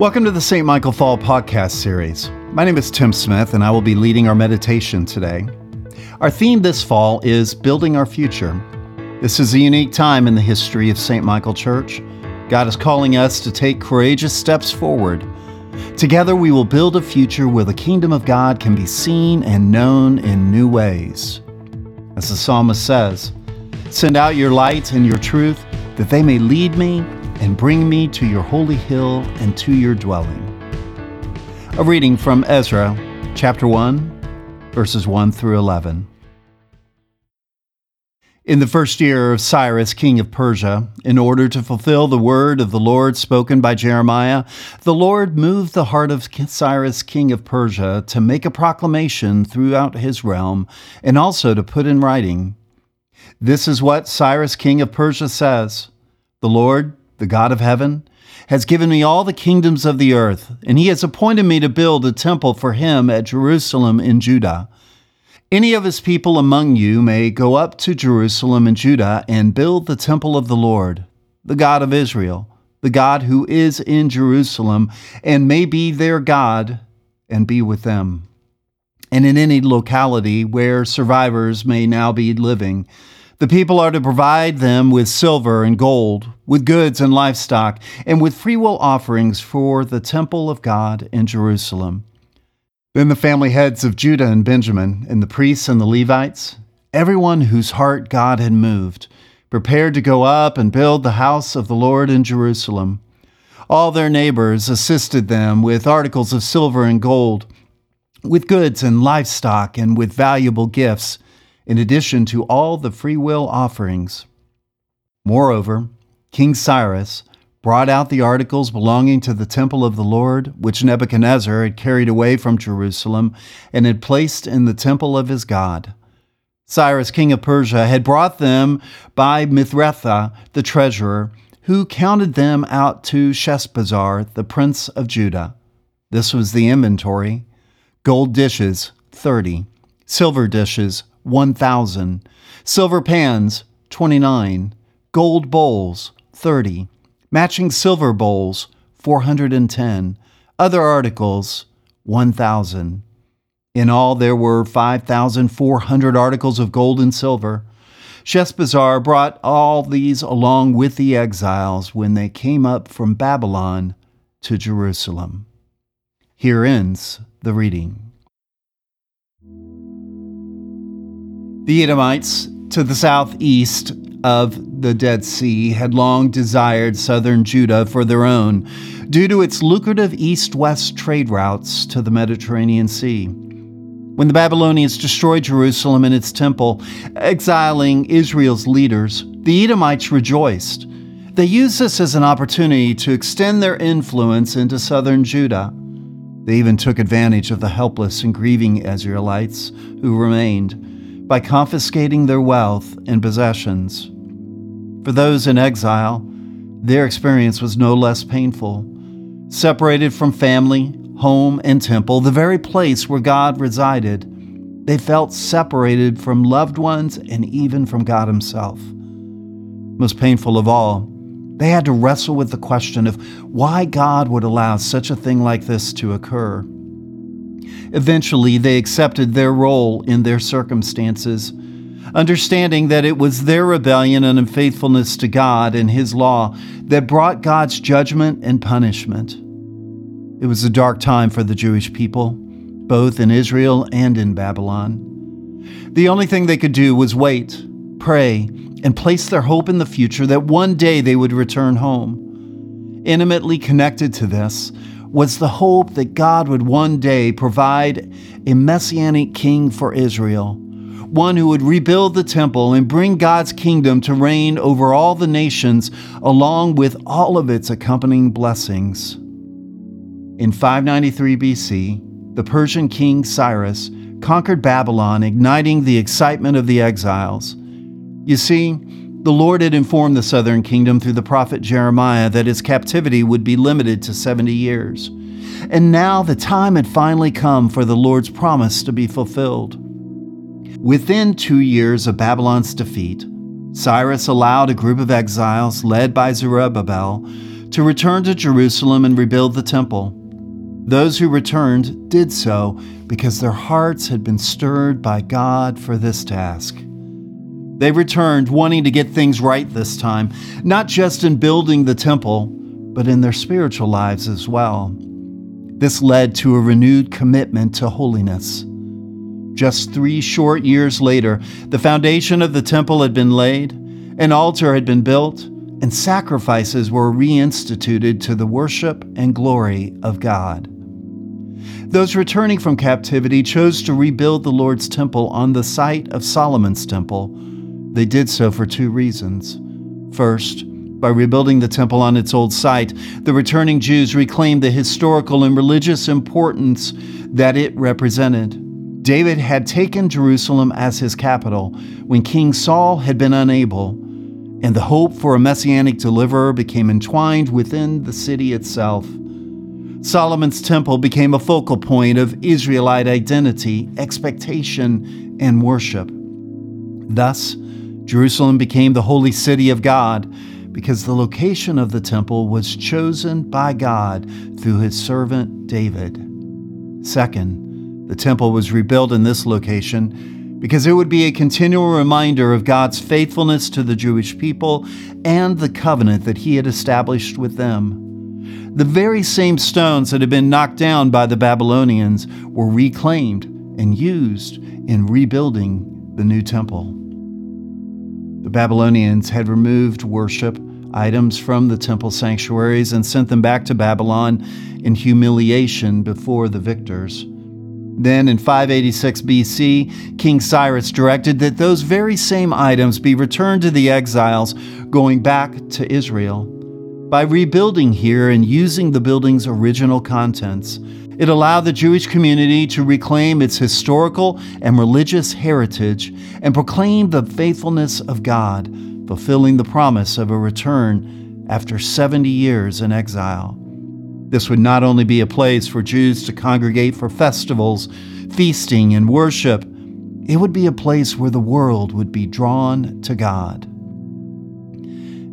Welcome to the St. Michael Fall podcast series. My name is Tim Smith, and I will be leading our meditation today. Our theme this fall is Building Our Future. This is a unique time in the history of St. Michael Church. God is calling us to take courageous steps forward. Together, we will build a future where the kingdom of God can be seen and known in new ways. As the psalmist says, Send out your light and your truth, that they may lead me and bring me to your holy hill and to your dwelling. A reading from Ezra, chapter 1, verses 1 through 11. In the first year of Cyrus, king of Persia, in order to fulfill the word of the Lord spoken by Jeremiah, the Lord moved the heart of Cyrus, king of Persia, to make a proclamation throughout his realm and also to put in writing. This is what Cyrus, king of Persia, says The Lord, the God of heaven, has given me all the kingdoms of the earth, and he has appointed me to build a temple for him at Jerusalem in Judah. Any of his people among you may go up to Jerusalem and Judah and build the temple of the Lord, the God of Israel, the God who is in Jerusalem, and may be their God and be with them. And in any locality where survivors may now be living, the people are to provide them with silver and gold, with goods and livestock, and with freewill offerings for the temple of God in Jerusalem. Then the family heads of Judah and Benjamin, and the priests and the Levites, everyone whose heart God had moved, prepared to go up and build the house of the Lord in Jerusalem. All their neighbors assisted them with articles of silver and gold, with goods and livestock, and with valuable gifts in addition to all the freewill offerings. Moreover, King Cyrus brought out the articles belonging to the temple of the Lord, which Nebuchadnezzar had carried away from Jerusalem and had placed in the temple of his God. Cyrus, king of Persia, had brought them by Mithredath, the treasurer, who counted them out to Sheshbazzar, the prince of Judah. This was the inventory gold dishes, 30, silver dishes, 1,000. Silver pans, 29. Gold bowls, 30. Matching silver bowls, 410. Other articles, 1,000. In all, there were 5,400 articles of gold and silver. Sheshbazzar brought all these along with the exiles when they came up from Babylon to Jerusalem. Here ends the reading. The Edomites, to the southeast of the Dead Sea, had long desired southern Judah for their own due to its lucrative east west trade routes to the Mediterranean Sea. When the Babylonians destroyed Jerusalem and its temple, exiling Israel's leaders, the Edomites rejoiced. They used this as an opportunity to extend their influence into southern Judah. They even took advantage of the helpless and grieving Israelites who remained by confiscating their wealth and possessions. For those in exile, their experience was no less painful. Separated from family, home, and temple, the very place where God resided, they felt separated from loved ones and even from God Himself. Most painful of all, they had to wrestle with the question of why God would allow such a thing like this to occur. Eventually, they accepted their role in their circumstances, understanding that it was their rebellion and unfaithfulness to God and His law that brought God's judgment and punishment. It was a dark time for the Jewish people, both in Israel and in Babylon. The only thing they could do was wait, pray, and place their hope in the future that one day they would return home. Intimately connected to this was the hope that God would one day provide a messianic king for Israel, one who would rebuild the temple and bring God's kingdom to reign over all the nations, along with all of its accompanying blessings. In 593 BC, the Persian king Cyrus conquered Babylon, igniting the excitement of the exiles. You see, the Lord had informed the southern kingdom through the prophet Jeremiah that its captivity would be limited to 70 years. And now the time had finally come for the Lord's promise to be fulfilled. Within two years of Babylon's defeat, Cyrus allowed a group of exiles led by Zerubbabel to return to Jerusalem and rebuild the temple. Those who returned did so because their hearts had been stirred by God for this task. They returned wanting to get things right this time, not just in building the temple, but in their spiritual lives as well. This led to a renewed commitment to holiness. Just three short years later, the foundation of the temple had been laid, an altar had been built, and sacrifices were reinstituted to the worship and glory of God. Those returning from captivity chose to rebuild the Lord's temple on the site of Solomon's temple. They did so for two reasons. First, by rebuilding the temple on its old site, the returning Jews reclaimed the historical and religious importance that it represented. David had taken Jerusalem as his capital when King Saul had been unable, and the hope for a messianic deliverer became entwined within the city itself. Solomon's temple became a focal point of Israelite identity, expectation, and worship. Thus, Jerusalem became the holy city of God because the location of the temple was chosen by God through his servant David. Second, the temple was rebuilt in this location because it would be a continual reminder of God's faithfulness to the Jewish people and the covenant that he had established with them. The very same stones that had been knocked down by the Babylonians were reclaimed and used in rebuilding the new temple. The Babylonians had removed worship items from the temple sanctuaries and sent them back to Babylon in humiliation before the victors. Then in 586 BC, King Cyrus directed that those very same items be returned to the exiles going back to Israel. By rebuilding here and using the building's original contents, it allowed the Jewish community to reclaim its historical and religious heritage and proclaim the faithfulness of God, fulfilling the promise of a return after 70 years in exile. This would not only be a place for Jews to congregate for festivals, feasting, and worship, it would be a place where the world would be drawn to God.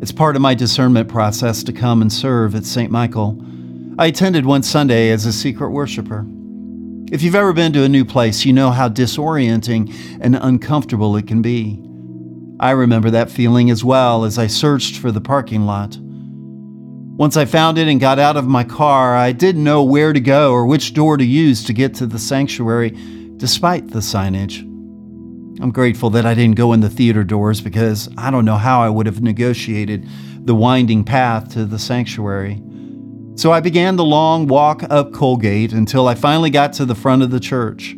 It's part of my discernment process to come and serve at St. Michael. I attended one Sunday as a secret worshiper. If you've ever been to a new place, you know how disorienting and uncomfortable it can be. I remember that feeling as well as I searched for the parking lot. Once I found it and got out of my car, I didn't know where to go or which door to use to get to the sanctuary, despite the signage. I'm grateful that I didn't go in the theater doors because I don't know how I would have negotiated the winding path to the sanctuary. So I began the long walk up Colgate until I finally got to the front of the church.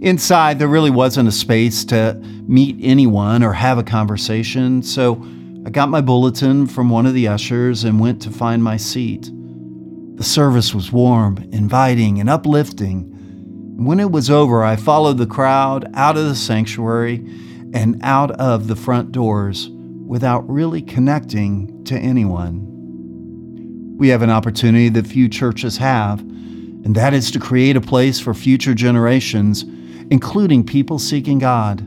Inside, there really wasn't a space to meet anyone or have a conversation, so I got my bulletin from one of the ushers and went to find my seat. The service was warm, inviting, and uplifting. When it was over, I followed the crowd out of the sanctuary and out of the front doors without really connecting to anyone. We have an opportunity that few churches have, and that is to create a place for future generations, including people seeking God.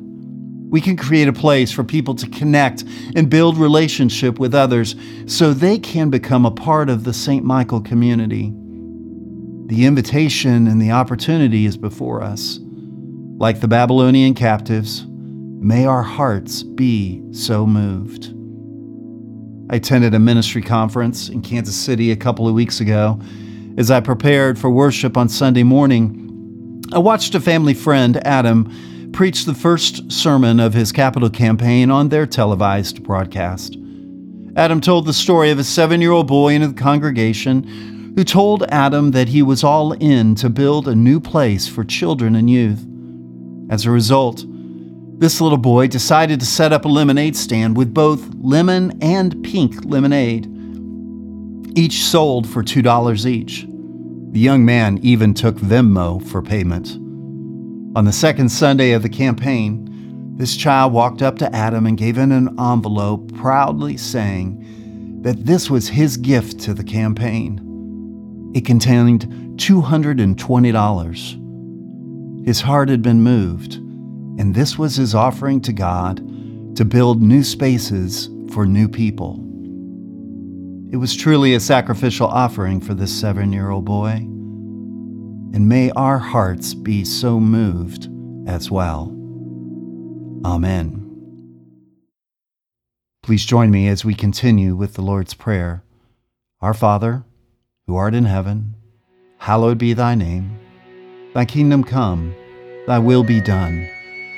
We can create a place for people to connect and build relationship with others so they can become a part of the St. Michael community. The invitation and the opportunity is before us. Like the Babylonian captives, may our hearts be so moved. I attended a ministry conference in Kansas City a couple of weeks ago. As I prepared for worship on Sunday morning, I watched a family friend, Adam, preach the first sermon of his capital campaign on their televised broadcast. Adam told the story of a seven year old boy in the congregation who told Adam that he was all in to build a new place for children and youth. As a result, this little boy decided to set up a lemonade stand with both lemon and pink lemonade, each sold for $2 each. The young man even took Venmo for payment. On the second Sunday of the campaign, this child walked up to Adam and gave him an envelope, proudly saying that this was his gift to the campaign. It contained $220. His heart had been moved, and this was his offering to God to build new spaces for new people. It was truly a sacrificial offering for this seven year old boy. And may our hearts be so moved as well. Amen. Please join me as we continue with the Lord's Prayer. Our Father, who art in heaven, hallowed be thy name. Thy kingdom come, thy will be done,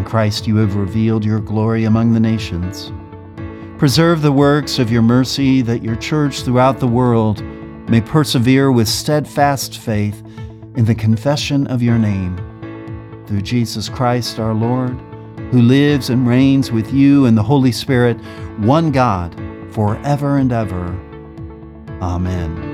in Christ you have revealed your glory among the nations. Preserve the works of your mercy that your church throughout the world may persevere with steadfast faith in the confession of your name. Through Jesus Christ our Lord, who lives and reigns with you and the Holy Spirit, one God, forever and ever. Amen.